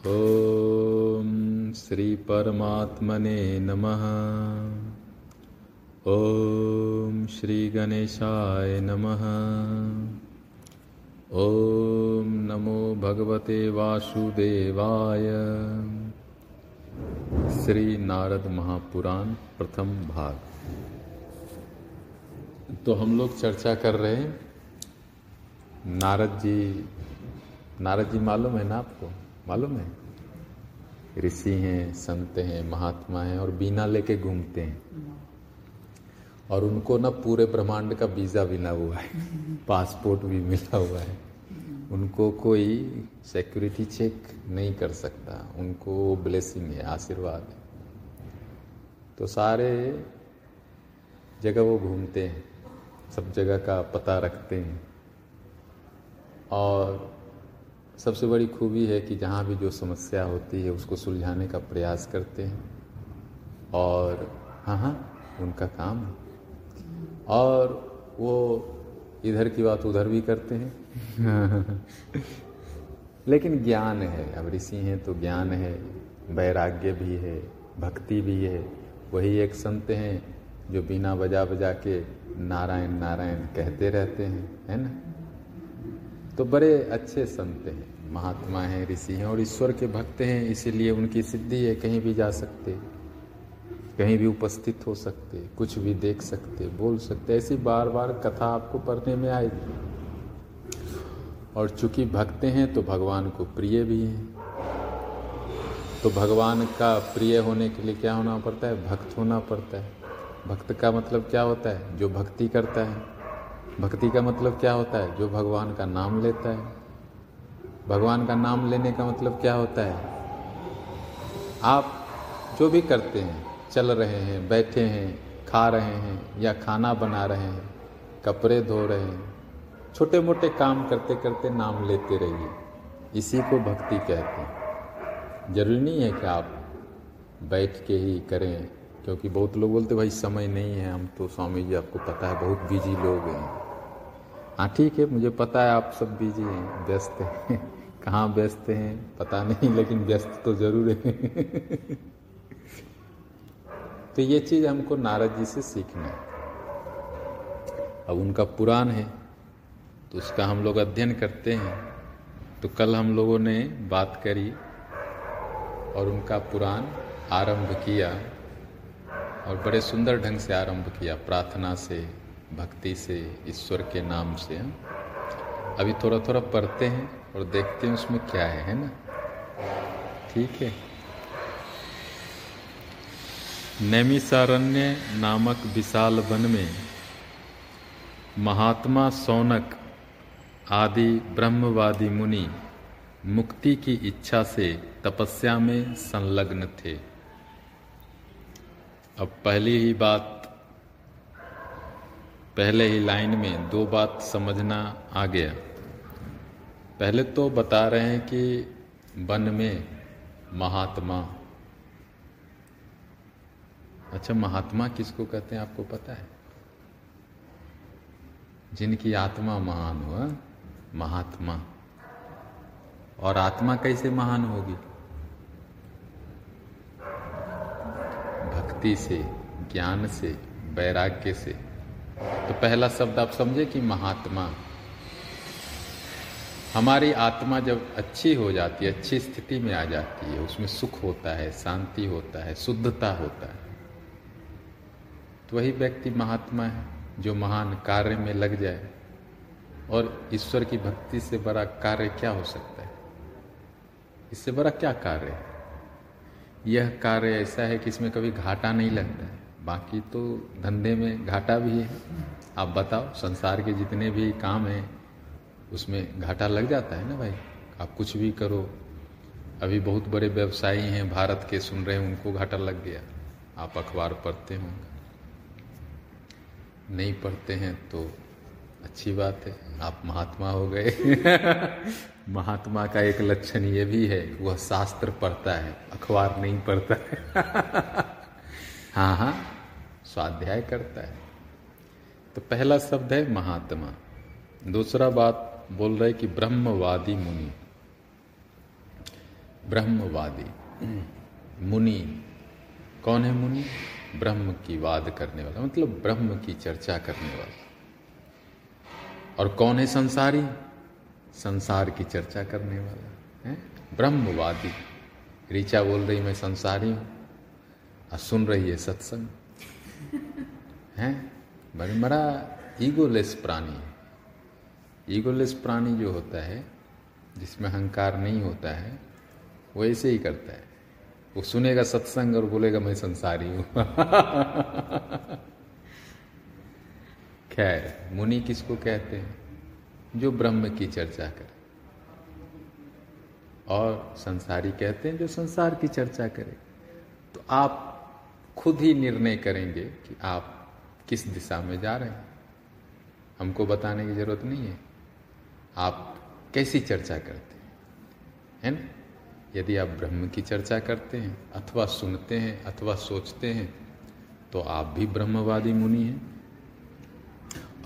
ॐ श्रीपरमात्मने नमः। ॐ श्रीगणेशाय नमः। ॐ नमो भगवते वासुदेवाय। श्री नारद महापुराण प्रथम भाग। तो हम लोग चर्चा कर रहे हैं। नारद जी नारद जी मालूम है ना आपको? मालूम है? ऋषि हैं, संत हैं, महात्मा हैं और बीना लेके घूमते हैं। और उनको ना पूरे ब्रह्मांड का वीज़ा मिला हुआ है। पासपोर्ट भी मिला हुआ है। उनको कोई सिक्योरिटी चेक नहीं कर सकता। उनको वो ब्लेसिंग है, आशीर्वाद है। तो सारे जगह वो घूमते हैं। सब जगह का पता रखते हैं। और सबसे बड़ी खूबी है कि जहाँ भी जो समस्या होती है, उसको सुलझाने का प्रयास करते हैं। और हाँ हाँ उनका काम है। और वो इधर की बात उधर भी करते हैं। लेकिन ज्ञान है। अब ऋषि हैं तो ज्ञान है, वैराग्य भी है, भक्ति भी है। वही एक संत हैं जो बिना बजा बजा के नारायण नारायण कहते रहते हैं, है ना? तो बड़े अच्छे संत हैं, महात्मा हैं, ऋषि हैं, और ईश्वर के भक्त हैं, इसीलिए उनकी सिद्धि है, कहीं भी जा सकते, कहीं भी उपस्थित हो सकते, कुछ भी देख सकते, बोल सकते, ऐसी बार बार कथा आपको पढ़ने में आएगी। और चूँकि भक्त हैं तो भगवान को प्रिय भी हैं। तो भगवान का प्रिय होने के लिए क्या होना पड़ता है? भक्त होना पड़ता है। भक्त का मतलब क्या होता है? जो भक्ति करता है। भक्ति का मतलब क्या होता है? जो भगवान का नाम लेता है। भगवान का नाम लेने का मतलब क्या होता है? आप जो भी करते हैं, चल रहे हैं, बैठे हैं, खा रहे हैं या खाना बना रहे हैं, कपड़े धो रहे हैं छोटे मोटे काम करते करते नाम लेते रहिए। इसी को भक्ति कहते हैं। ज़रूरी नहीं है कि आप बैठ के ही करें, क्योंकि बहुत लोग बोलते भाई, समय नहीं है, हम तो स्वामी जी, आपको पता है, बहुत बिज़ी लोग हैं। हाँ ठीक है, मुझे पता है आप सब बिज़ी हैं, व्यस्त हैं। कहाँ व्यस्त हैं, पता नहीं, लेकिन व्यस्त तो ज़रूर है। तो ये चीज़ हमको नारद जी से सीखना है। अब उनका पुराण है तो उसका हम लोग अध्ययन करते हैं। तो कल हम लोगों ने बात करी और उनका पुराण आरंभ किया और बड़े सुंदर ढंग से आरंभ किया प्रार्थना से। भक्ति से, ईश्वर के नाम से हम अभी थोड़ा थोड़ा पढ़ते हैं और देखते हैं उसमें क्या है है ना? ठीक है। नैमिसारण्य नामक विशाल वन में महात्मा सौनक आदि ब्रह्मवादी मुनि मुक्ति की इच्छा से तपस्या में संलग्न थे। अब पहली ही बात पहले ही लाइन में दो बात समझना आ गया। पहले तो बता रहे हैं कि वन में महात्मा। अच्छा महात्मा किसको कहते हैं आपको पता है? जिनकी आत्मा महान हो महात्मा। और आत्मा कैसे महान होगी? भक्ति से, ज्ञान से, वैराग्य से। तो पहला शब्द आप समझे कि महात्मा। हमारी आत्मा जब अच्छी हो जाती है, अच्छी स्थिति में आ जाती है, उसमें सुख होता है, शांति होता है, शुद्धता होता है तो वही व्यक्ति महात्मा है, जो महान कार्य में लग जाए और ईश्वर की भक्ति से बड़ा कार्य क्या हो सकता है? इससे बड़ा क्या कार्य है? यह कार्य ऐसा है कि इसमें कभी घाटा नहीं लगता है। बाकी तो धंधे में घाटा भी है। आप बताओ, संसार के जितने भी काम हैं, उसमें घाटा लग जाता है ना भाई? आप कुछ भी करो। अभी बहुत बड़े व्यवसायी हैं, भारत के सुन रहे हैं, उनको घाटा लग गया। आप अखबार पढ़ते होंगे। नहीं पढ़ते हैं तो अच्छी बात है। आप महात्मा हो गए। महात्मा का एक लक्षण ये भी है, वह शास्त्र पढ़ता है, अखबार नहीं पढ़ता है। हाँ हाँ स्वाध्याय करता है। तो पहला शब्द है महात्मा। दूसरा बात बोल रहे कि ब्रह्मवादी मुनि। ब्रह्मवादी। मुनि। कौन है मुनि? ब्रह्म की वाद करने वाला मतलब ब्रह्म की चर्चा करने वाला। और कौन है संसारी? संसार की चर्चा करने वाला, है? ब्रह्मवादी। ऋचा बोल रही, मैं संसारी हूँ। और सुन रही है सत्संग? है? बड़े बड़ा ईगोलेस प्राणी है। ईगोलेस प्राणी जो होता है, जिसमें अहंकार नहीं होता है, वो ऐसे ही करता है। वो सुनेगा सत्संग और बोलेगा, मैं संसारी हूँ। खैर, मुनि किसको कहते हैं? जो ब्रह्म की चर्चा करे। और संसारी कहते हैं, जो संसार की चर्चा करे। तो आप खुद ही निर्णय करेंगे कि आप किस दिशा में जा रहे हैं। हमको बताने की ज़रूरत नहीं है। आप कैसी चर्चा करते हैं? है ना? यदि आप ब्रह्म की चर्चा करते हैं, अथवा सुनते हैं, अथवा सोचते हैं तो आप भी ब्रह्मवादी मुनि हैं।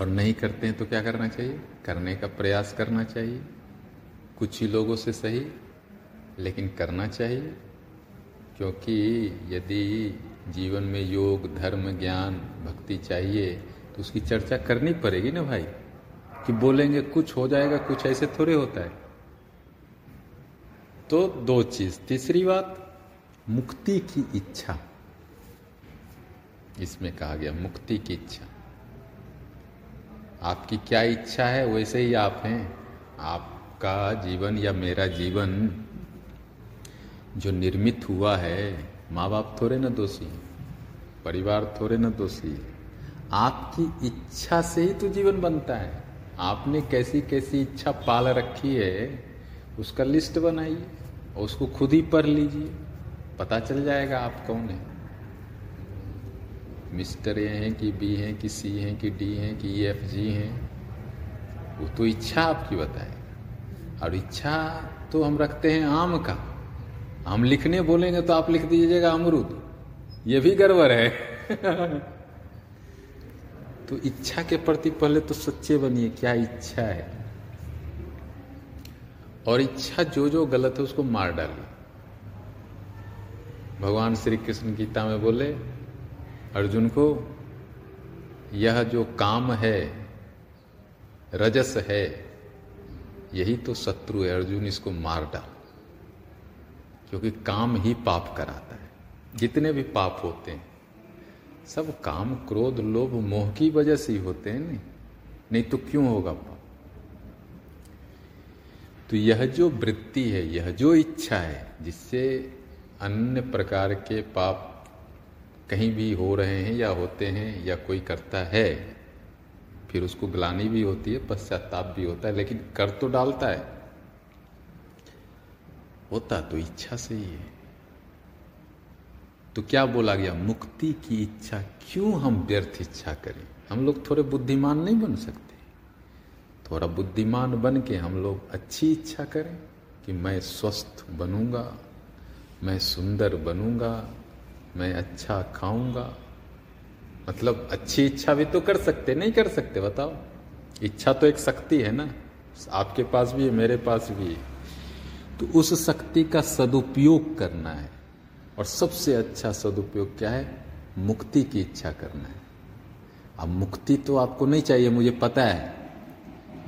और नहीं करते हैं तो क्या करना चाहिए? करने का प्रयास करना चाहिए। कुछ ही लोगों से सही, लेकिन करना चाहिए। क्योंकि यदि जीवन में योग, धर्म, ज्ञान, भक्ति चाहिए तो उसकी चर्चा करनी पड़ेगी ना भाई? कि बोलेंगे, कुछ हो जाएगा, कुछ ऐसे थोड़े होता है। तो दो चीज़। तीसरी बात, मुक्ति की इच्छा। इसमें कहा गया, मुक्ति की इच्छा। आपकी क्या इच्छा है, वैसे ही आप हैं। आपका जीवन या मेरा जीवन जो निर्मित हुआ है माँ बाप थोड़े ना दोषी परिवार थोड़े ना दोषी आपकी इच्छा से ही तो जीवन बनता है। आपने कैसी कैसी इच्छा पाल रखी है, उसका लिस्ट बनाइए और उसको खुद ही पढ़ लीजिए। पता चल जाएगा आप कौन है। मिस्टर ए हैं कि बी हैं कि सी हैं कि डी हैं कि एफ़, जी हैं, वो तो इच्छा आपकी बताएगा और इच्छा तो हम रखते हैं आम का। हम लिखने बोलेंगे तो आप लिख दीजिएगा अमरुद। ये भी गड़बड़ है। तो इच्छा के प्रति पहले तो सच्चे बनिए, क्या इच्छा है? और इच्छा जो जो गलत है उसको मार डालिए। भगवान श्री कृष्ण गीता में बोले, अर्जुन को, यह जो काम है, रजस है, यही तो शत्रु है, अर्जुन इसको मार डाल। क्योंकि काम ही पाप कराता है। जितने भी पाप होते हैं, सब काम, क्रोध, लोभ, मोह की वजह से ही होते हैं, नहीं? नहीं तो क्यों होगा पाप? तो यह जो वृत्ति है, यह जो इच्छा है, जिससे अन्य प्रकार के पाप कहीं भी हो रहे हैं या होते हैं या कोई करता है, फिर उसको ग्लानी भी होती है, पश्चाताप भी होता है, लेकिन कर तो डालता है। होता तो इच्छा से ही है। तो क्या बोला गया? मुक्ति की इच्छा क्यों हम व्यर्थ इच्छा करें? हम लोग थोड़े बुद्धिमान नहीं बन सकते। थोड़ा बुद्धिमान बन के हम लोग अच्छी इच्छा करें कि मैं स्वस्थ बनूँगा, मैं सुंदर बनूँगा, मैं अच्छा खाऊँगा। मतलब अच्छी इच्छा भी तो कर सकते, नहीं कर सकते, बताओ। इच्छा तो एक शक्ति है ना। आपके पास भी है, मेरे पास भी है। तो उस शक्ति का सदुपयोग करना है। और सबसे अच्छा सदुपयोग क्या है? मुक्ति की इच्छा करना है। अब मुक्ति तो आपको नहीं चाहिए, मुझे पता है।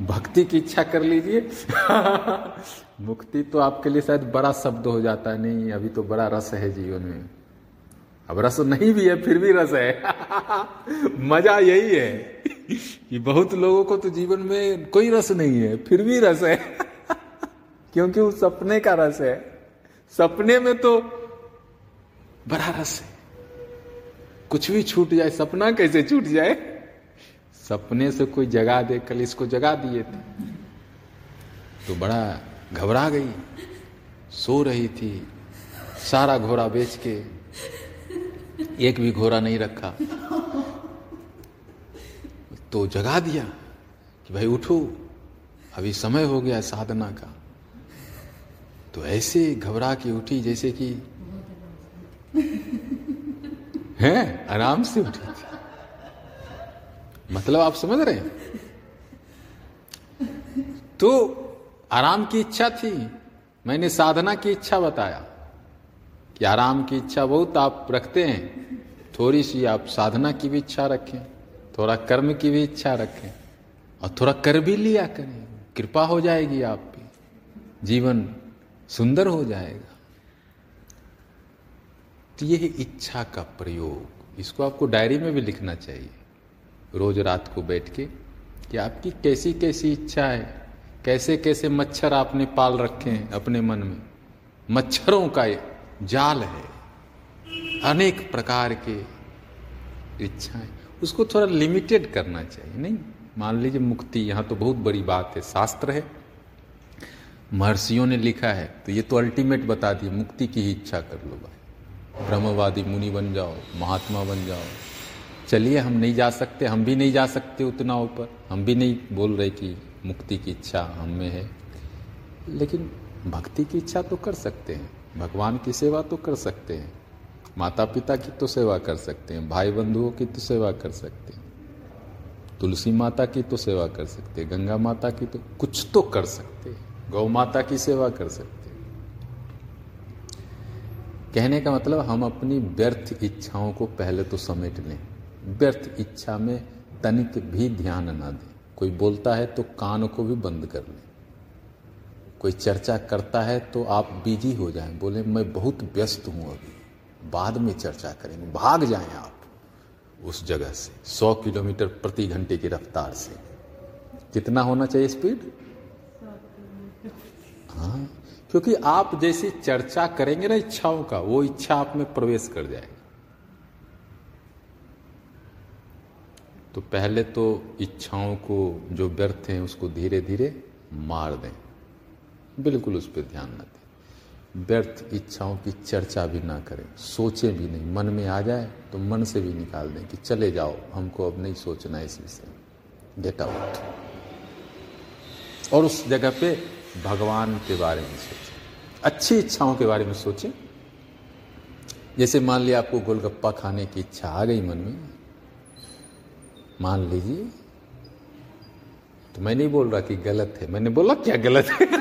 भक्ति की इच्छा कर लीजिए। मुक्ति तो आपके लिए शायद बड़ा शब्द हो जाता है। नहीं, अभी तो बड़ा रस है जीवन में। अब रस नहीं भी है, फिर भी रस है। मज़ा यही है कि बहुत लोगों को तो जीवन में कोई रस नहीं है, फिर भी रस है। क्योंकि वो सपने का रस है। सपने में तो बड़ा रस है। कुछ भी छूट जाए, सपना कैसे छूट जाए? सपने से कोई जगा दे कल इसको जगा दिए थे। तो बड़ा घबरा गई। सो रही थी, सारा घोड़ा बेच के। एक भी घोड़ा नहीं रखा। तो जगा दिया कि भाई उठो, अभी समय हो गया साधना का। तो ऐसे घबरा के उठी जैसे कि हैं? आराम से उठी थी। मतलब आप समझ रहे हैं? तो आराम की इच्छा थी। मैंने साधना की इच्छा बताया कि आराम की इच्छा बहुत आप रखते हैं। थोड़ी सी आप साधना की भी इच्छा रखें, थोड़ा कर्म की भी इच्छा रखें और थोड़ा कर भी लिया करें। कृपा हो जाएगी आप पे। जीवन सुंदर हो जाएगा। तो यह इच्छा का प्रयोग। इसको आपको डायरी में भी लिखना चाहिए। रोज रात को बैठ के कि आपकी कैसी कैसी इच्छा है। कैसे कैसे मच्छर आपने पाल रखे हैं अपने मन में। मच्छरों का जाल है। अनेक प्रकार के इच्छाएँ। उसको थोड़ा लिमिटेड करना चाहिए। नहीं, मान लीजिए मुक्ति यहाँ तो बहुत बड़ी बात है। शास्त्र है। महर्षियों ने लिखा है तो ये तो अल्टीमेट बता दी मुक्ति की ही इच्छा कर लो भाई। ब्रह्मवादी मुनि बन जाओ, महात्मा बन जाओ। चलिए, हम नहीं जा सकते, हम भी नहीं जा सकते उतना ऊपर। हम भी नहीं बोल रहे कि मुक्ति की इच्छा हम में है। लेकिन भक्ति की इच्छा तो कर सकते हैं, भगवान की सेवा तो कर सकते हैं माता पिता की तो सेवा कर सकते हैं भाई बंधुओं की तो सेवा कर सकते हैं, तुलसी माता की तो सेवा कर सकते हैं, गंगा माता की तो कुछ तो कर सकते हैं। गौ माता की सेवा कर सकते कहने का मतलब हम अपनी व्यर्थ इच्छाओं को पहले तो समेट लें। व्यर्थ इच्छा में तनिक भी ध्यान ना दें। कोई बोलता है तो कान को भी बंद कर लें। कोई चर्चा करता है तो आप बिज़ी हो जाएँ। बोले, मैं बहुत व्यस्त हूँ अभी। बाद में चर्चा करेंगे। भाग जाएँ आप उस जगह से। 100 किलोमीटर प्रति घंटे की रफ्तार से। कितना होना चाहिए स्पीड? हाँ क्योंकि आप जैसी चर्चा करेंगे ना इच्छाओं का, वो इच्छा आप में प्रवेश कर जाएगी। तो पहले तो इच्छाओं को जो व्यर्थ हैं, उसको धीरे धीरे मार दें। बिल्कुल उस पर ध्यान न दें। व्यर्थ इच्छाओं की चर्चा भी ना करें। सोचें भी नहीं। मन में आ जाए तो मन से भी निकाल दें कि चले जाओ, हमको अब नहीं सोचना इस विषय में। गेट आउट और उस जगह पे भगवान के बारे में सोचें। अच्छी इच्छाओं के बारे में सोचें। जैसे मान लिया आपको गोलगप्पा खाने की इच्छा आ गई मन में। मान लीजिए। तो मैं नहीं बोल रहा कि गलत है। मैंने बोला, क्या गलत है?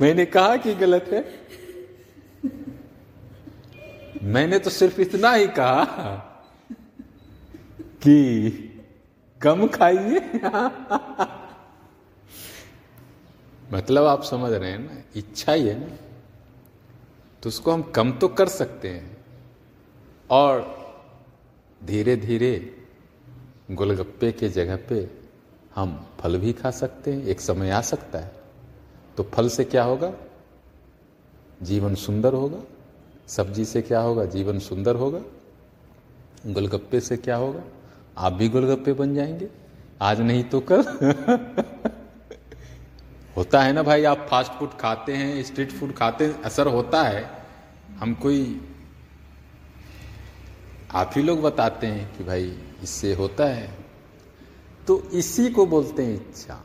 मैंने कहा कि गलत है। मैंने तो सिर्फ़ इतना ही कहा कि कम खाइए। मतलब आप समझ रहे हैं ना, इच्छा ही है ना। तो उसको हम कम तो कर सकते हैं। और धीरे धीरे गोलगप्पे के जगह पे हम फल भी खा सकते हैं, एक समय आ सकता है। तो फल से क्या होगा? जीवन सुंदर होगा। सब्ज़ी से क्या होगा? जीवन सुंदर होगा। गोलगप्पे से क्या होगा? आप भी गोलगप्पे बन जाएँगे। आज नहीं तो कल। होता है ना भाई, आप फास्ट फ़ूड खाते हैं स्ट्रीट फ़ूड खाते हैं, असर होता है। हम कोई, आप ही लोग बताते हैं कि भाई इससे होता है। तो इसी को बोलते हैं इच्छा।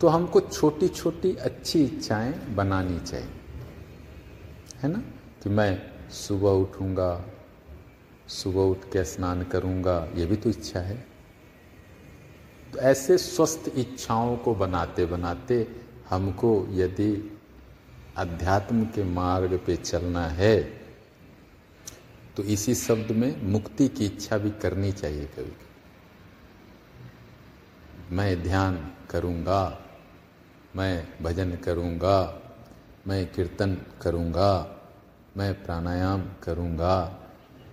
तो हमको छोटी छोटी अच्छी इच्छाएँ बनानी चाहिए। है ना? कि मैं सुबह उठूँगा सुबह उठ के स्नान करूँगा, ये भी तो इच्छा है। तो ऐसे स्वस्थ इच्छाओं को बनाते बनाते हमको यदि अध्यात्म के मार्ग पे चलना है तो इसी शब्द में मुक्ति की इच्छा भी करनी चाहिए कभी। मैं ध्यान करूँगा, मैं भजन करूँगा, मैं कीर्तन करूँगा, मैं प्राणायाम करूँगा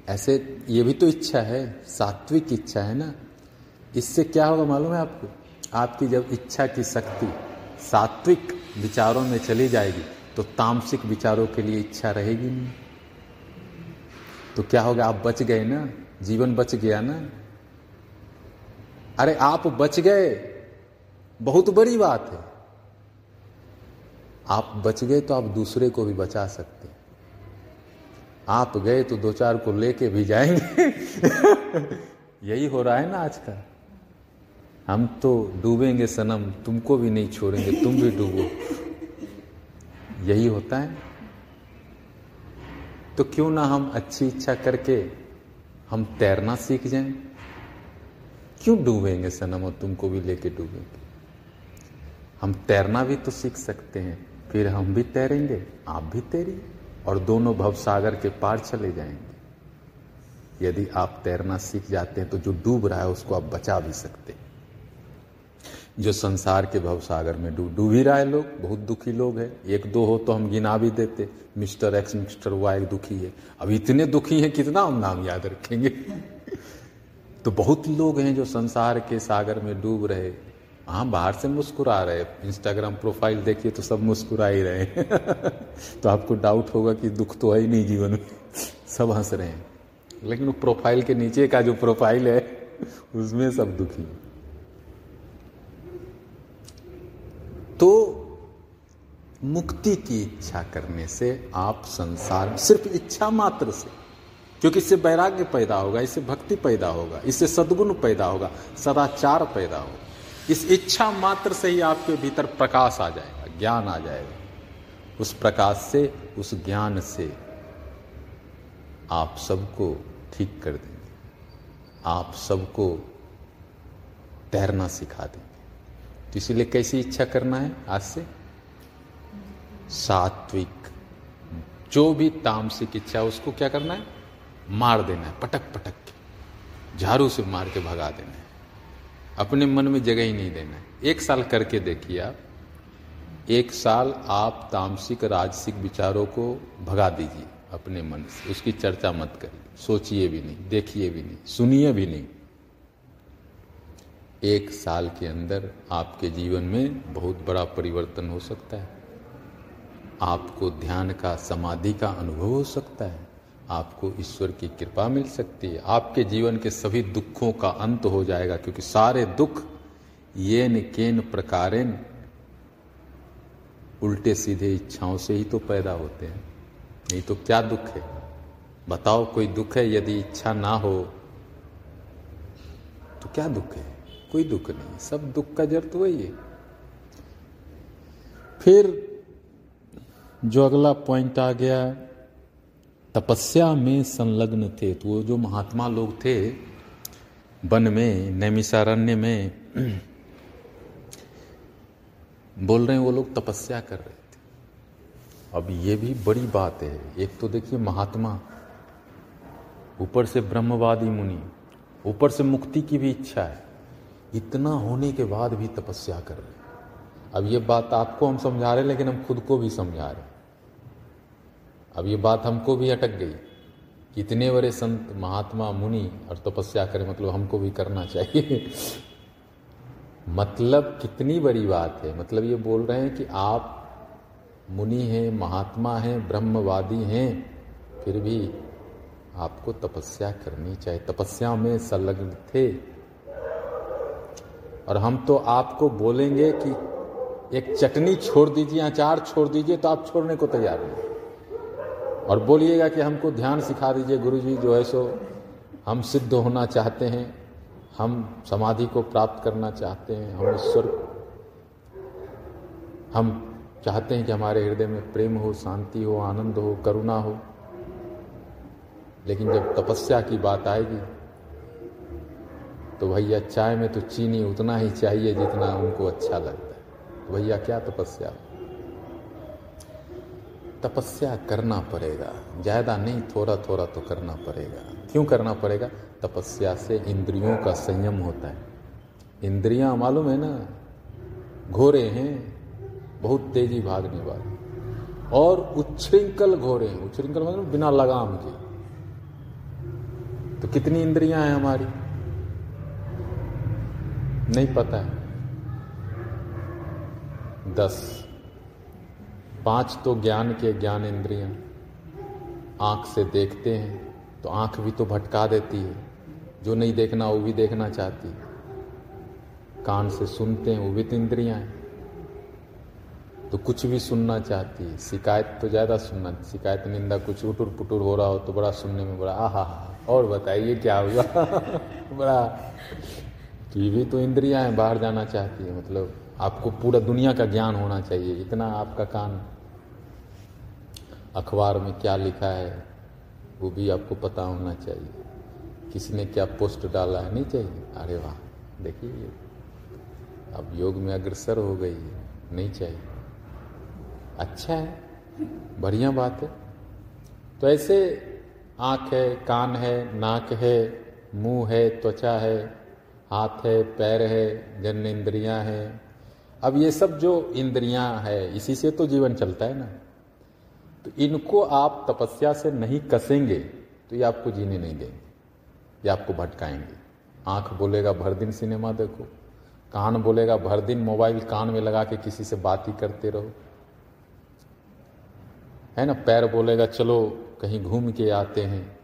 ऐसे, ये भी तो इच्छा है, सात्विक इच्छा है ना? इससे क्या होगा मालूम है आपको? आपकी जब इच्छा की शक्ति सात्विक विचारों में चली जाएगी तो तामसिक विचारों के लिए इच्छा रहेगी नहीं। तो क्या होगा, आप बच गए ना? जीवन बच गया ना? अरे, आप बच गए। बहुत बड़ी बात है। आप बच गए तो आप दूसरे को भी बचा सकते आप गए तो दो चार को लेके भी जाएँगे। यही हो रहा है ना आज का हम तो डूबेंगे सनम, तुमको भी नहीं छोड़ेंगे, तुम भी डूबो। यही होता है। तो क्यों ना हम अच्छी इच्छा करके हम तैरना सीख जाएँ? क्यों डूबेंगे सनम और तुमको भी लेके डूबेंगे? हम तैरना भी तो सीख सकते हैं, फिर हम भी तैरेंगे, आप भी तैरिए। और दोनों भवसागर के पार चले जाएँगे। यदि आप तैरना सीख जाते हैं तो जो डूब रहा है, उसको आप बचा भी सकते हैं। जो संसार के भवसागर में डूब डूब ही रहा है लोग, बहुत दुखी लोग हैं। एक दो हो तो हम गिना भी देते। मिस्टर एक्स, मिस्टर वाई दुखी है। अब इतने दुखी हैं, कितना हम नाम याद रखेंगे? तो बहुत लोग हैं जो संसार के सागर में डूब रहे। हाँ बाहर से मुस्कुरा रहे। इंस्टाग्राम प्रोफ़ाइल देखिए तो सब मुस्कुरा ही रहे। तो आपको डाउट होगा कि दुख तो है ही नहीं जीवन में। सब हंस रहे हैं। लेकिन वो प्रोफ़ाइल के नीचे का जो प्रोफ़ाइल है, उसमें सब दुखी तो मुक्ति की इच्छा करने से आप संसार सिर्फ़ इच्छा मात्र से, क्योंकि इससे वैराग्य पैदा होगा, इससे भक्ति पैदा होगा, इससे सद्गुण पैदा होगा, सदाचार पैदा होगा। इस इच्छा मात्र से ही आपके भीतर प्रकाश आ जाएगा, ज्ञान आ जाएगा। उस प्रकाश से, उस ज्ञान से आप सबको ठीक कर देंगे। आप सबको तैरना सिखा देंगे। तो इसीलिए कैसी इच्छा करना है आज से? सात्विक। जो भी तामसिक इच्छा उसको क्या करना है? मार देना है पटक पटक के। झाड़ू से मार के भगा देना है। अपने मन में जगह ही नहीं देना है। एक साल करके देखिए आप। एक साल आप तामसिक, राजसिक विचारों को भगा दीजिए अपने मन से। उसकी चर्चा मत करिए। सोचिए भी नहीं, देखिए भी नहीं, सुनिए भी नहीं। एक साल के अंदर आपके जीवन में बहुत बड़ा परिवर्तन हो सकता है। आपको ध्यान का समाधि का अनुभव हो सकता है। आपको ईश्वर की कृपा मिल सकती है। आपके जीवन के सभी दुखों का अंत हो जाएगा, क्योंकि सारे दुख ये न केन प्रकारेन उल्टे सीधे इच्छाओं से ही तो पैदा होते हैं। नहीं तो क्या दुख है? बताओ कोई दुख है? यदि इच्छा ना हो तो क्या दुख है? कोई दुख नहीं सब दुख का जड़ तो वही है। फिर जो अगला पॉइंट आ गया तपस्या में संलग्न थे। तो वो जो महात्मा लोग थे, वन में, नैमिषारण्य में, बोल रहे हैं, वो लोग तपस्या कर रहे थे। अब ये भी बड़ी बात है। एक तो देखिए महात्मा, ऊपर से ब्रह्मवादी मुनि, ऊपर से मुक्ति की भी इच्छा है। इतना होने के बाद भी तपस्या कर रहे हैं। अब ये बात आपको हम समझा रहे हैं, लेकिन हम खुद को भी समझा रहे अब ये बात हमको भी अटक गई कितने बड़े संत महात्मा मुनि और तपस्या करें मतलब हमको भी करना चाहिए। मतलब कितनी बड़ी बात है। मतलब ये बोल रहे हैं कि आप मुनि हैं, महात्मा हैं, ब्रह्मवादी हैं, फिर भी आपको तपस्या करनी चाहिए। तपस्या में संलग्न थे। और हम तो आपको बोलेंगे कि एक चटनी छोड़ दीजिए, अचार छोड़ दीजिए तो आप छोड़ने को तैयार नहीं और बोलिएगा कि हमको ध्यान सिखा दीजिए गुरु जी जो है सो हम सिद्ध होना चाहते हैं, हम समाधि को प्राप्त करना चाहते हैं, हम ईश्वर हम चाहते हैं कि हमारे हृदय में प्रेम हो, शांति हो, आनंद हो, करुणा हो। लेकिन जब तपस्या की बात आएगी तो भैया, चाय में तो चीनी उतना ही चाहिए जितना उनको अच्छा लगता है। तो भैया, क्या तपस्या? तपस्या करना पड़ेगा। ज़्यादा नहीं थोड़ा थोड़ा तो करना पड़ेगा। क्यों करना पड़ेगा? तपस्या से इंद्रियों का संयम होता है। इंद्रियाँ मालूम है ना? घोरे हैं, बहुत तेज़ी भागने वाले। और उच्छृंखल घोरे हैं। उच्छृंखल मतलब बिना लगाम के। तो कितनी इंद्रियाँ हैं हमारी? नहीं पता है। दस। पाँच तो ज्ञान के ज्ञान इंद्रियाँ आँख से देखते हैं तो आँख भी तो भटका देती है। जो नहीं देखना, वो भी देखना चाहती कान से सुनते हैं, वो भी तो इंद्रियाँ हैं। तो कुछ भी सुनना चाहती है। शिकायत तो ज़्यादा सुनना, शिकायत, निंदा कुछ उटुर पुटुर हो रहा हो तो बड़ा सुनने में बड़ा आहा हा और बताइए क्या हुआ? बड़ा। तो ये भी तो इंद्रियाँ हैं, बाहर जाना चाहती है। मतलब आपको पूरा दुनिया का ज्ञान होना चाहिए। इतना आपका कान अखबार में क्या लिखा है, वो भी आपको पता होना चाहिए। किसी ने क्या पोस्ट डाला है, नहीं चाहिए? अरे वाह, देखिए अब योग में अग्रसर हो गई है, नहीं चाहिए। अच्छा है, बढ़िया बात है। तो ऐसे आँख है, कान है, नाक है, मुँह है, त्वचा है, हाथ है, पैर है, जन इंद्रियाँ हैं। अब ये सब जो इंद्रियाँ है, इसी से तो जीवन चलता है ना। तो इनको आप तपस्या से नहीं कसेंगे तो ये आपको जीने नहीं देंगे, ये आपको भटकाएँगे। आँख बोलेगा, भर दिन सिनेमा देखो। कान बोलेगा, भर दिन मोबाइल कान में लगा के किसी से बात ही करते रहो। है ना? पैर बोलेगा, चलो, कहीं घूम के आते हैं।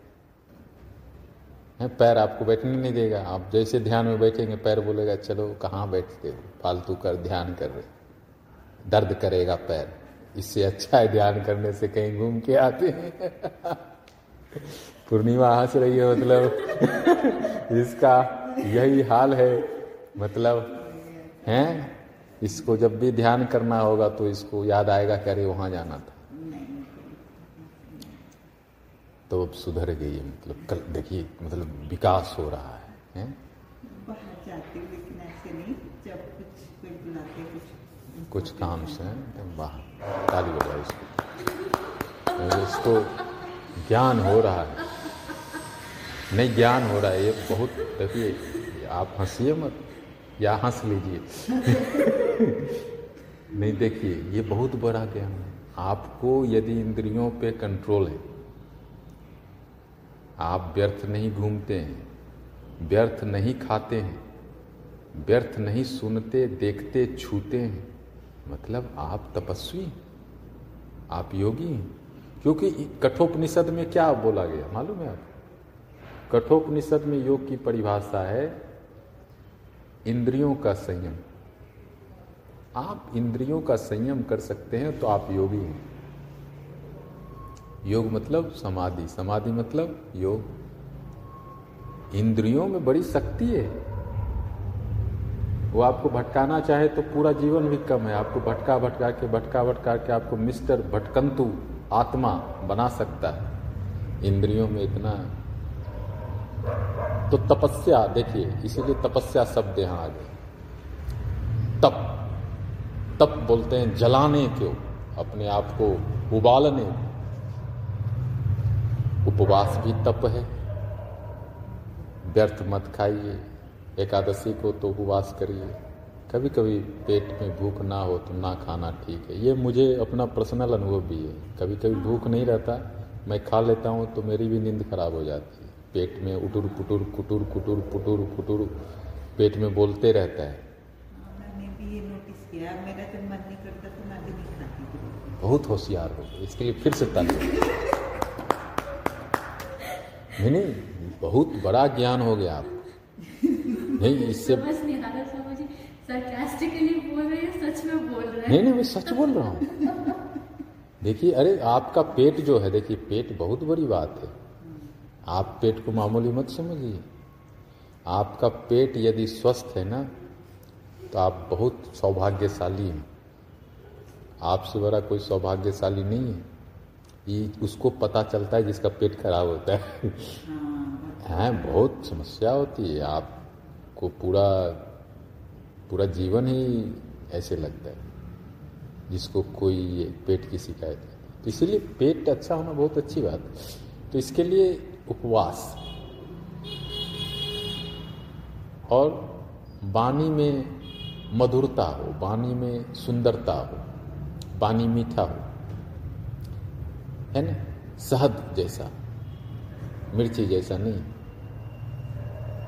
है? पैर आपको बैठने नहीं देगा। आप जैसे ध्यान में बैठेंगे, पैर बोलेगा, चलो, कहाँ बैठते हो? फालतू कर, ध्यान कर रहे दर्द करेगा पैर। इससे अच्छा है ध्यान करने से कहीं घूम के आते हैं। पूर्णिमा हंस रही है मतलब इसका यही हाल है मतलब हैं? इसको जब भी ध्यान करना होगा तो इसको याद आएगा कि अरे वहाँ जाना था। तो अब सुधर गई है मतलब कल देखिए मतलब विकास हो रहा है, है? बाहर जाते हो लेकिन ऐसे नहीं जब कुछ कोई बुलाते कुछ काम से बाहर ताली बजाओ इसको। इसको ज्ञान हो रहा है। नहीं ज्ञान हो रहा है, ये बहुत देखिए, आप हंसिए मत, या हंस लीजिए। नहीं देखिए, ये बहुत बड़ा ज्ञान है। आपको यदि इंद्रियों पे कंट्रोल है, आप व्यर्थ नहीं घूमते हैं, व्यर्थ नहीं खाते हैं, व्यर्थ नहीं सुनते, देखते, छूते हैं मतलब आप तपस्वी आप योगी क्योंकि कठोपनिषद में क्या बोला गया, मालूम है आप कठोपनिषद में योग की परिभाषा है, इंद्रियों का संयम। आप इंद्रियों का संयम कर सकते हैं तो आप योगी हैं। योग मतलब समाधि समाधि मतलब योग। इंद्रियों में बड़ी शक्ति है। वो आपको भटकाना चाहे तो पूरा जीवन भी कम है। आपको भटका भटका के, भटका भटका के आपको मिस्टर भटकंतु आत्मा बना सकता है। इंद्रियों में इतना तो तपस्या, देखिए, इसीलिए तपस्या शब्द यहाँ आ गए। तप तप बोलते हैं जलाने क्यों अपने आप को उबालने। उपवास भी तप है। व्यर्थ मत खाइए। एकादशी को तो उपवास करिए। कभी कभी पेट में भूख ना हो तो ना खाना ठीक है। ये मुझे अपना पर्सनल अनुभव भी है। कभी कभी भूख नहीं रहता मैं खा लेता हूँ तो मेरी भी नींद खराब हो जाती है। पेट में उटुर पुटुर कुटुर कुटुर पुटुर पुटुर पेट में बोलते रहता है। मैंने भी ये नोटिस किया। मेरा जब मन नहीं करता तो बहुत होशियार हो इसके लिए फिर से ताली नहीं नहीं बहुत बड़ा ज्ञान हो गया आप। नहीं इससे नहीं आ रहा समझ सरकास्टिकली बोल रहे हैं सच में बोल रहे हैं। नहीं नहीं मैं सच बोल रहा हूँ। देखिए अरे आपका पेट जो है देखिए पेट बहुत बड़ी बात है। आप पेट को मामूली मत समझिए। आपका पेट यदि स्वस्थ है ना तो आप बहुत सौभाग्यशाली हैं। आपसे बड़ा कोई सौभाग्यशाली नहीं है। ये उसको पता चलता है जिसका पेट खराब होता है। है बहुत समस्या होती है। आपको पूरा पूरा जीवन ही ऐसे लगता है, जिसको कोई पेट की शिकायत है। तो इसीलिए पेट अच्छा होना बहुत अच्छी बात है। तो इसके लिए उपवास। और वाणी में मधुरता हो, वाणी में सुंदरता हो, वाणी मीठा हो, है ना? शहद जैसा, मिर्ची जैसा नहीं।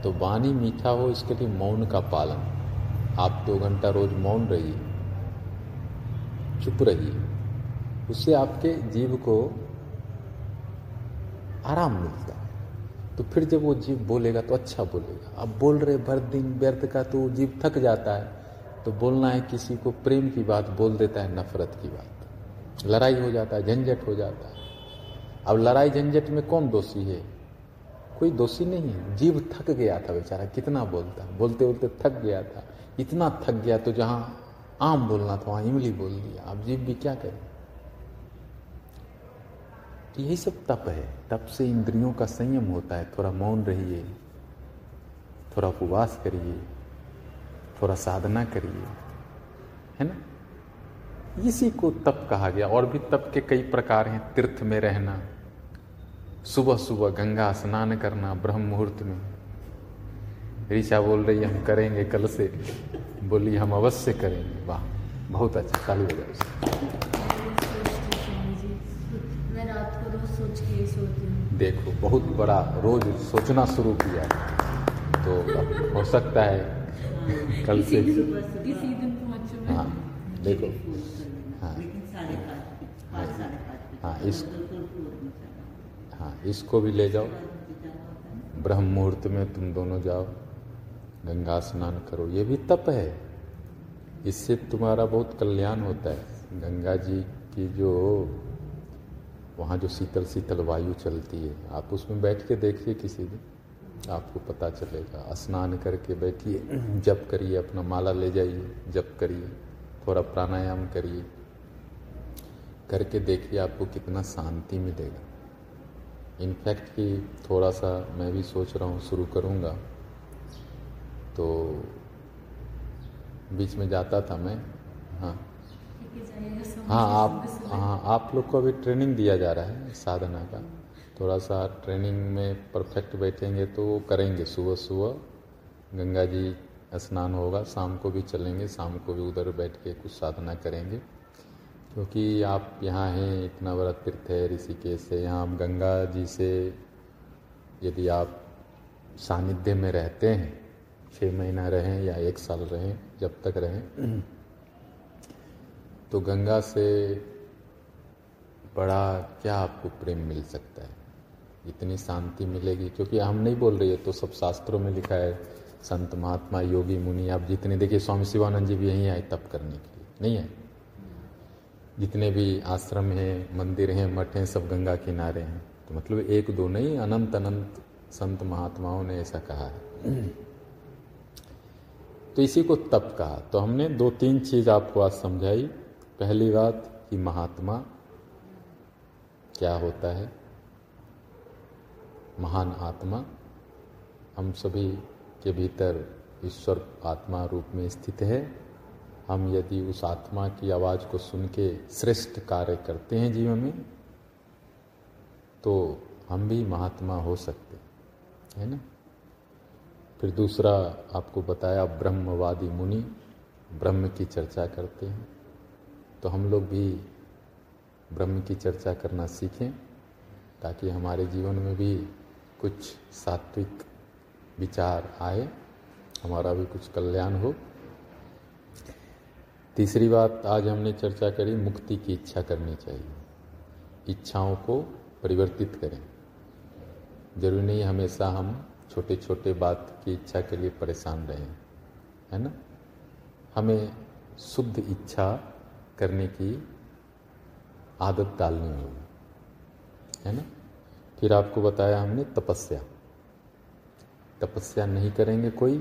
तो वाणी मीठा हो, इसके लिए मौन का पालन। आप दो घंटा रोज मौन रहिए, चुप रहिए। उससे आपके जीव को आराम मिलता है। तो फिर जब वो जीव बोलेगा तो अच्छा बोलेगा। अब बोल रहे, भर दिन व्यर्थ का तो जीव थक जाता है। तो बोलना है, किसी को प्रेम की बात बोल देता है, नफरत की बात। लड़ाई हो जाता है, झंझट हो जाता है। अब लड़ाई झंझट में कौन दोषी है? कोई दोषी नहीं है। जीव थक गया था बेचारा, कितना बोलता। बोलते बोलते थक गया था। इतना थक गया तो जहाँ आम बोलना था, वहाँ इमली बोल दिया। अब जीव भी क्या करे? तो यही सब तप है। तप से इंद्रियों का संयम होता है। थोड़ा मौन रहिए, थोड़ा उपवास करिए, थोड़ा साधना करिए। है ना? इसी को तप कहा गया। और भी तप के कई प्रकार हैं, तीर्थ में रहना सुबह सुबह गंगा स्नान करना ब्रह्म मुहूर्त में। ऋषा बोल रही है हम करेंगे कल से। बोली हम अवश्य करेंगे। वाह बहुत अच्छा ताली बजाओ सोचती स्वामी मैं रात को सोच के सोती देखो बहुत बड़ा रोज सोचना शुरू किया है। तो हो सकता है कल से। हाँ देखो। हाँ। बजे- बजे। हाँ, इस- हाँ इसको भी ले जाओ। ब्रह्म मुहूर्त में तुम दोनों जाओ, गंगा स्नान करो। ये भी तप है। इससे तुम्हारा बहुत कल्याण होता है। गंगा जी की जो, वहाँ जो शीतल शीतल वायु चलती है, आप उसमें बैठ के देखिए किसी दिन, आपको पता चलेगा। स्नान करके बैठिए, जप करिए, अपना माला ले जाइए, जप करिए, थोड़ा प्राणायाम करिए। करके देखिए आपको कितना शांति मिलेगा। इनफैक्ट कि थोड़ा सा मैं भी सोच रहा हूँ, शुरू करूँगा। तो बीच में जाता था मैं। हाँ। हाँ आप। हाँ आप लोग को अभी ट्रेनिंग दिया जा रहा है साधना का। थोड़ा सा ट्रेनिंग में परफेक्ट बैठेंगे तो वो करेंगे। सुबह सुबह गंगा जी स्नान होगा, शाम को भी चलेंगे, शाम को भी उधर बैठ के कुछ साधना करेंगे। क्योंकि आप यहाँ हैं इतना बड़ा तीर्थ है ऋषिकेश है यहाँ आप गंगा जी से यदि आप सानिध्य में रहते हैं छः महीना रहें या एक साल रहें, जब तक रहें तो गंगा से बड़ा क्या आपको प्रेम मिल सकता है? इतनी शांति मिलेगी। क्योंकि हम नहीं बोल रहे तो सब शास्त्रों में लिखा है, संत महात्मा, योगी, मुनि, आप जितने, देखिए, स्वामी शिवानंद जी भी यहीं आए तप करने के लिए। नहीं है? जितने भी आश्रम हैं, मंदिर हैं, मठ हैं, सब गंगा किनारे हैं। तो मतलब एक दो नहीं, अनंत अनंत संत महात्माओं ने ऐसा कहा है। तो इसी को तप कहा। तो हमने दो तीन चीज़ आपको आज समझाई। पहली बात कि महात्मा क्या होता है? महान आत्मा हम सभी के भीतर ईश्वर आत्मा रूप में स्थित है। हम यदि उस आत्मा की आवाज़ को सुन के श्रेष्ठ कार्य करते हैं जीवन में तो हम भी महात्मा हो सकते हैं। है ना? फिर दूसरा आपको बताया ब्रह्मवादी मुनि ब्रह्म की चर्चा करते हैं। तो हम लोग भी ब्रह्म की चर्चा करना सीखें, ताकि हमारे जीवन में भी कुछ सात्विक विचार आए, हमारा भी कुछ कल्याण हो। तीसरी बात, आज हमने चर्चा करी मुक्ति की इच्छा करनी चाहिए। इच्छाओं को परिवर्तित करें। ज़रूरी नहीं हमेशा हम छोटे छोटे बात की इच्छा के लिए परेशान रहें, है ना? हमें शुद्ध इच्छा करने की आदत डालनी होगी, है ना? फिर आपको बताया हमने तपस्या। तपस्या नहीं करेंगे कोई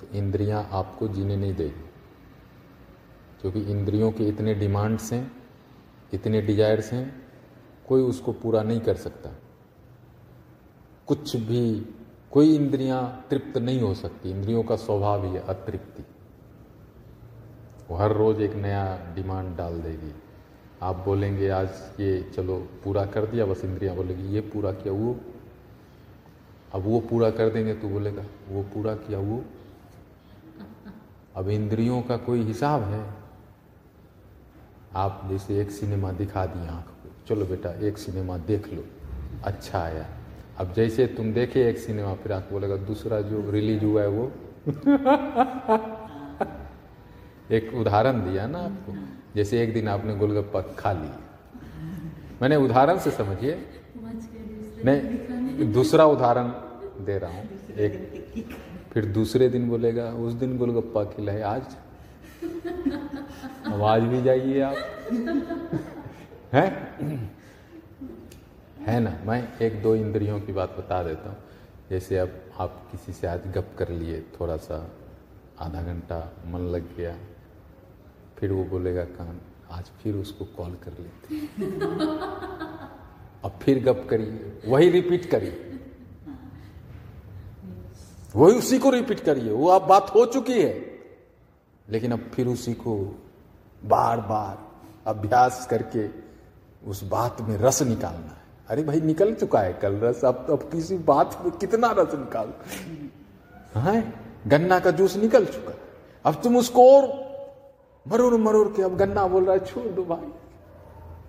तो इंद्रियाँ आपको जीने नहीं देगी। क्योंकि इंद्रियों के इतने डिमांड्स हैं, इतने डिजायर्स हैं, कोई उसको पूरा नहीं कर सकता। कुछ भी, कोई इंद्रियाँ तृप्त नहीं हो सकती। इंद्रियों का स्वभाव ही है अतृप्ति। वो हर रोज एक नया डिमांड डाल देगी। आप बोलेंगे, आज ये चलो, पूरा कर दिया। बस इंद्रियाँ बोलेगी, ये पूरा किया, वो। अब वो पूरा कर देंगे तो बोलेगा, वो पूरा किया, वो। अब इंद्रियों का कोई हिसाब है आप जैसे एक सिनेमा दिखा दिए आँख को। चलो बेटा, एक सिनेमा देख लो। अच्छा आया अब जैसे तुम देखे एक सिनेमा, फिर आपको बोलेगा, दूसरा जो रिलीज़ हुआ है वो। एक उदाहरण दिया ना आपको। जैसे एक दिन आपने गोलगप्पा खा ली। मैंने उदाहरण से समझिए। नहीं दूसरा उदाहरण दे रहा हूँ। एक फिर दूसरे दिन बोलेगा, उस दिन गोलगप्पा खिलाए आज? आज भी जाइए आप। हैं? है ना? मैं एक दो इंद्रियों की बात बता देता हूँ। जैसे अब आप किसी से आज गप कर लिए थोड़ा सा आधा घंटा मन लग गया, फिर वो बोलेगा, कान, आज फिर उसको कॉल कर लेते अब फिर गप करिए, वही रिपीट करिए। वही उसी को रिपीट करिए, वो अब बात हो चुकी है। लेकिन अब फिर उसी को बार बार अभ्यास करके उस बात में रस निकालना है। अरे भाई, निकल चुका है कल रस। अब अब किसी बात में कितना रस निकाल? है, गन्ना का जूस निकल चुका है। अब तुम उसको और मरोड़ मरोड़ के अब गन्ना बोल रहा है, छोड़ दो भाई।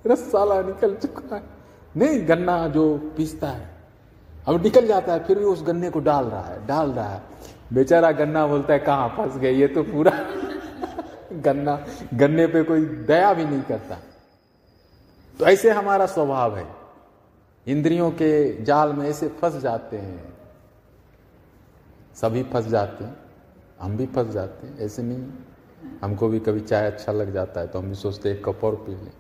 रस साला निकल चुका है। नहीं, गन्ना जो पीसता है, अब निकल जाता है, फिर भी उस गन्ने को डाल रहा है, डाल रहा है। बेचारा गन्ना बोलता है, कहाँ फंस गए? ये तो पूरा गन्ना, गन्ने पे कोई दया भी नहीं करता। तो ऐसे हमारा स्वभाव है। इंद्रियों के जाल में ऐसे फंस जाते हैं। सभी फंस जाते हैं। हम भी फंस जाते हैं। ऐसे नहीं हमको भी कभी चाय अच्छा लग जाता है तो हम भी सोचते एक कप और पी लें।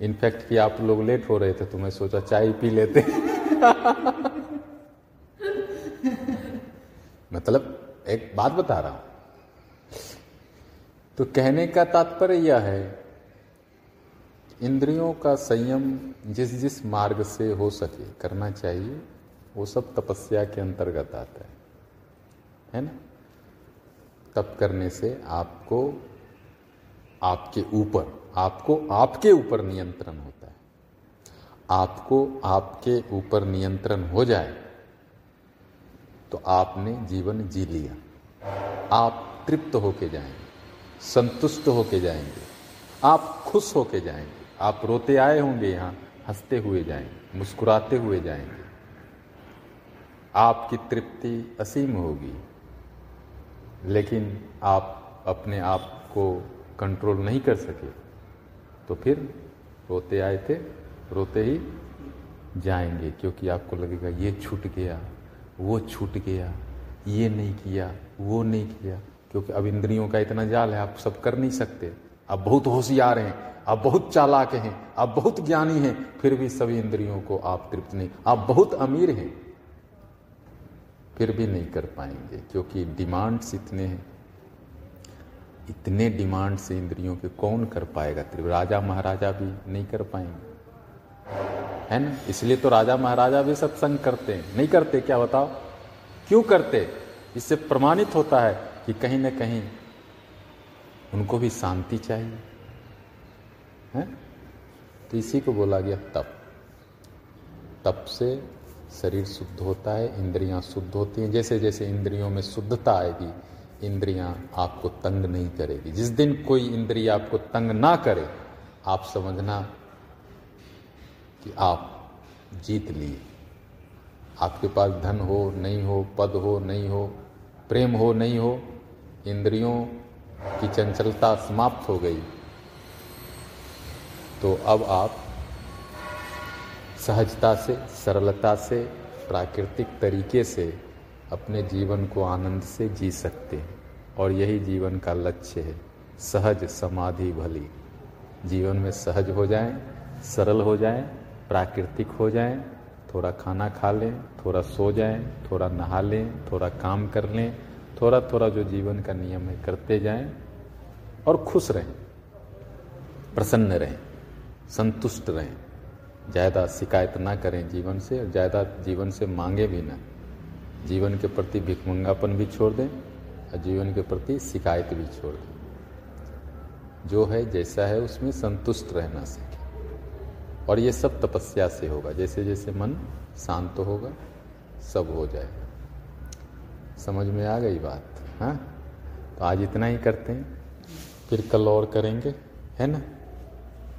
इनफैक्ट कि आप लोग लेट हो रहे थे तो मैं सोचा चाय पी लेते मतलब एक बात बता रहा हूँ। तो कहने का तात्पर्य यह है, इंद्रियों का संयम जिस जिस मार्ग से हो सके करना चाहिए, वो सब तपस्या के अंतर्गत आता है। है ना? तप करने से आपको, आपके ऊपर, आपको आपके ऊपर नियंत्रण होता है। आपको आपके ऊपर नियंत्रण हो जाए तो आपने जीवन जी लिया। आप तृप्त होके जाएँगे। संतुष्ट होके जाएँगे। आप खुश होके जाएँगे। आप रोते आए होंगे यहाँ, हँसते हुए जाएँगे, मुस्कुराते हुए जाएँगे। आपकी तृप्ति असीम होगी। लेकिन आप अपने आप को कंट्रोल नहीं कर सके तो फिर रोते आए थे, रोते ही जाएँगे, क्योंकि आपको लगेगा, ये छूट गया, वो छूट गया, ये नहीं किया, वो नहीं किया। क्योंकि अब इंद्रियों का इतना जाल है, आप सब कर नहीं सकते। आप बहुत होशियार हैं, आप बहुत चालाक हैं, आप बहुत ज्ञानी हैं, फिर भी सभी इंद्रियों को आप तृप्त नहीं। आप बहुत अमीर हैं, फिर भी नहीं कर पाएँगे, क्योंकि डिमांड्स इतने हैं। इतने डिमांड से इंद्रियों के, कौन कर पाएगा राजा महाराजा भी नहीं कर पाएँगे। है ना? इसलिए तो राजा महाराजा भी सत्संग करते हैं। नहीं करते, क्या बताओ? क्यों करते? इससे प्रमाणित होता है। कि कहीं ना कहीं उनको भी शांति चाहिए। है? तो इसी को बोला गया तप। तप से शरीर शुद्ध होता है, इंद्रियाँ शुद्ध होती हैं। जैसे जैसे इंद्रियों में शुद्धता आएगी, इंद्रियाँ आपको तंग नहीं करेगी। जिस दिन कोई इंद्रिय आपको तंग ना करे, आप समझना कि आप जीत लिए। आपके पास धन हो, नहीं हो, पद हो, नहीं हो, प्रेम हो, नहीं हो इंद्रियों की चंचलता समाप्त हो गई। तो अब आप सहजता से सरलता से प्राकृतिक तरीके से अपने जीवन को आनंद से जी सकते हैं। और यही जीवन का लक्ष्य है सहज समाधि भली। जीवन में सहज हो जाएँ, सरल हो जाएँ, प्राकृतिक हो जाएँ, थोड़ा खाना खा लें थोड़ा सो जाएँ, थोड़ा नहा लें थोड़ा काम कर लें थोड़ा थोड़ा जो जीवन का नियम है, करते जाएँ और खुश रहें, प्रसन्न रहें, संतुष्ट रहें। ज़्यादा शिकायत ना करें जीवन से और ज़्यादा जीवन से मांगे भी ना। जीवन के प्रति भिकमंगापन भी छोड़ दें और जीवन के प्रति शिकायत भी छोड़ दें। जो है, जैसा है उसमें संतुष्ट रहना सीखें। और ये सब तपस्या से होगा। जैसे जैसे मन शांत होगा, सब हो जाएगा। समझ में आ गई बात हाँ? तो आज इतना ही करते हैं, फिर कल और करेंगे, है ना?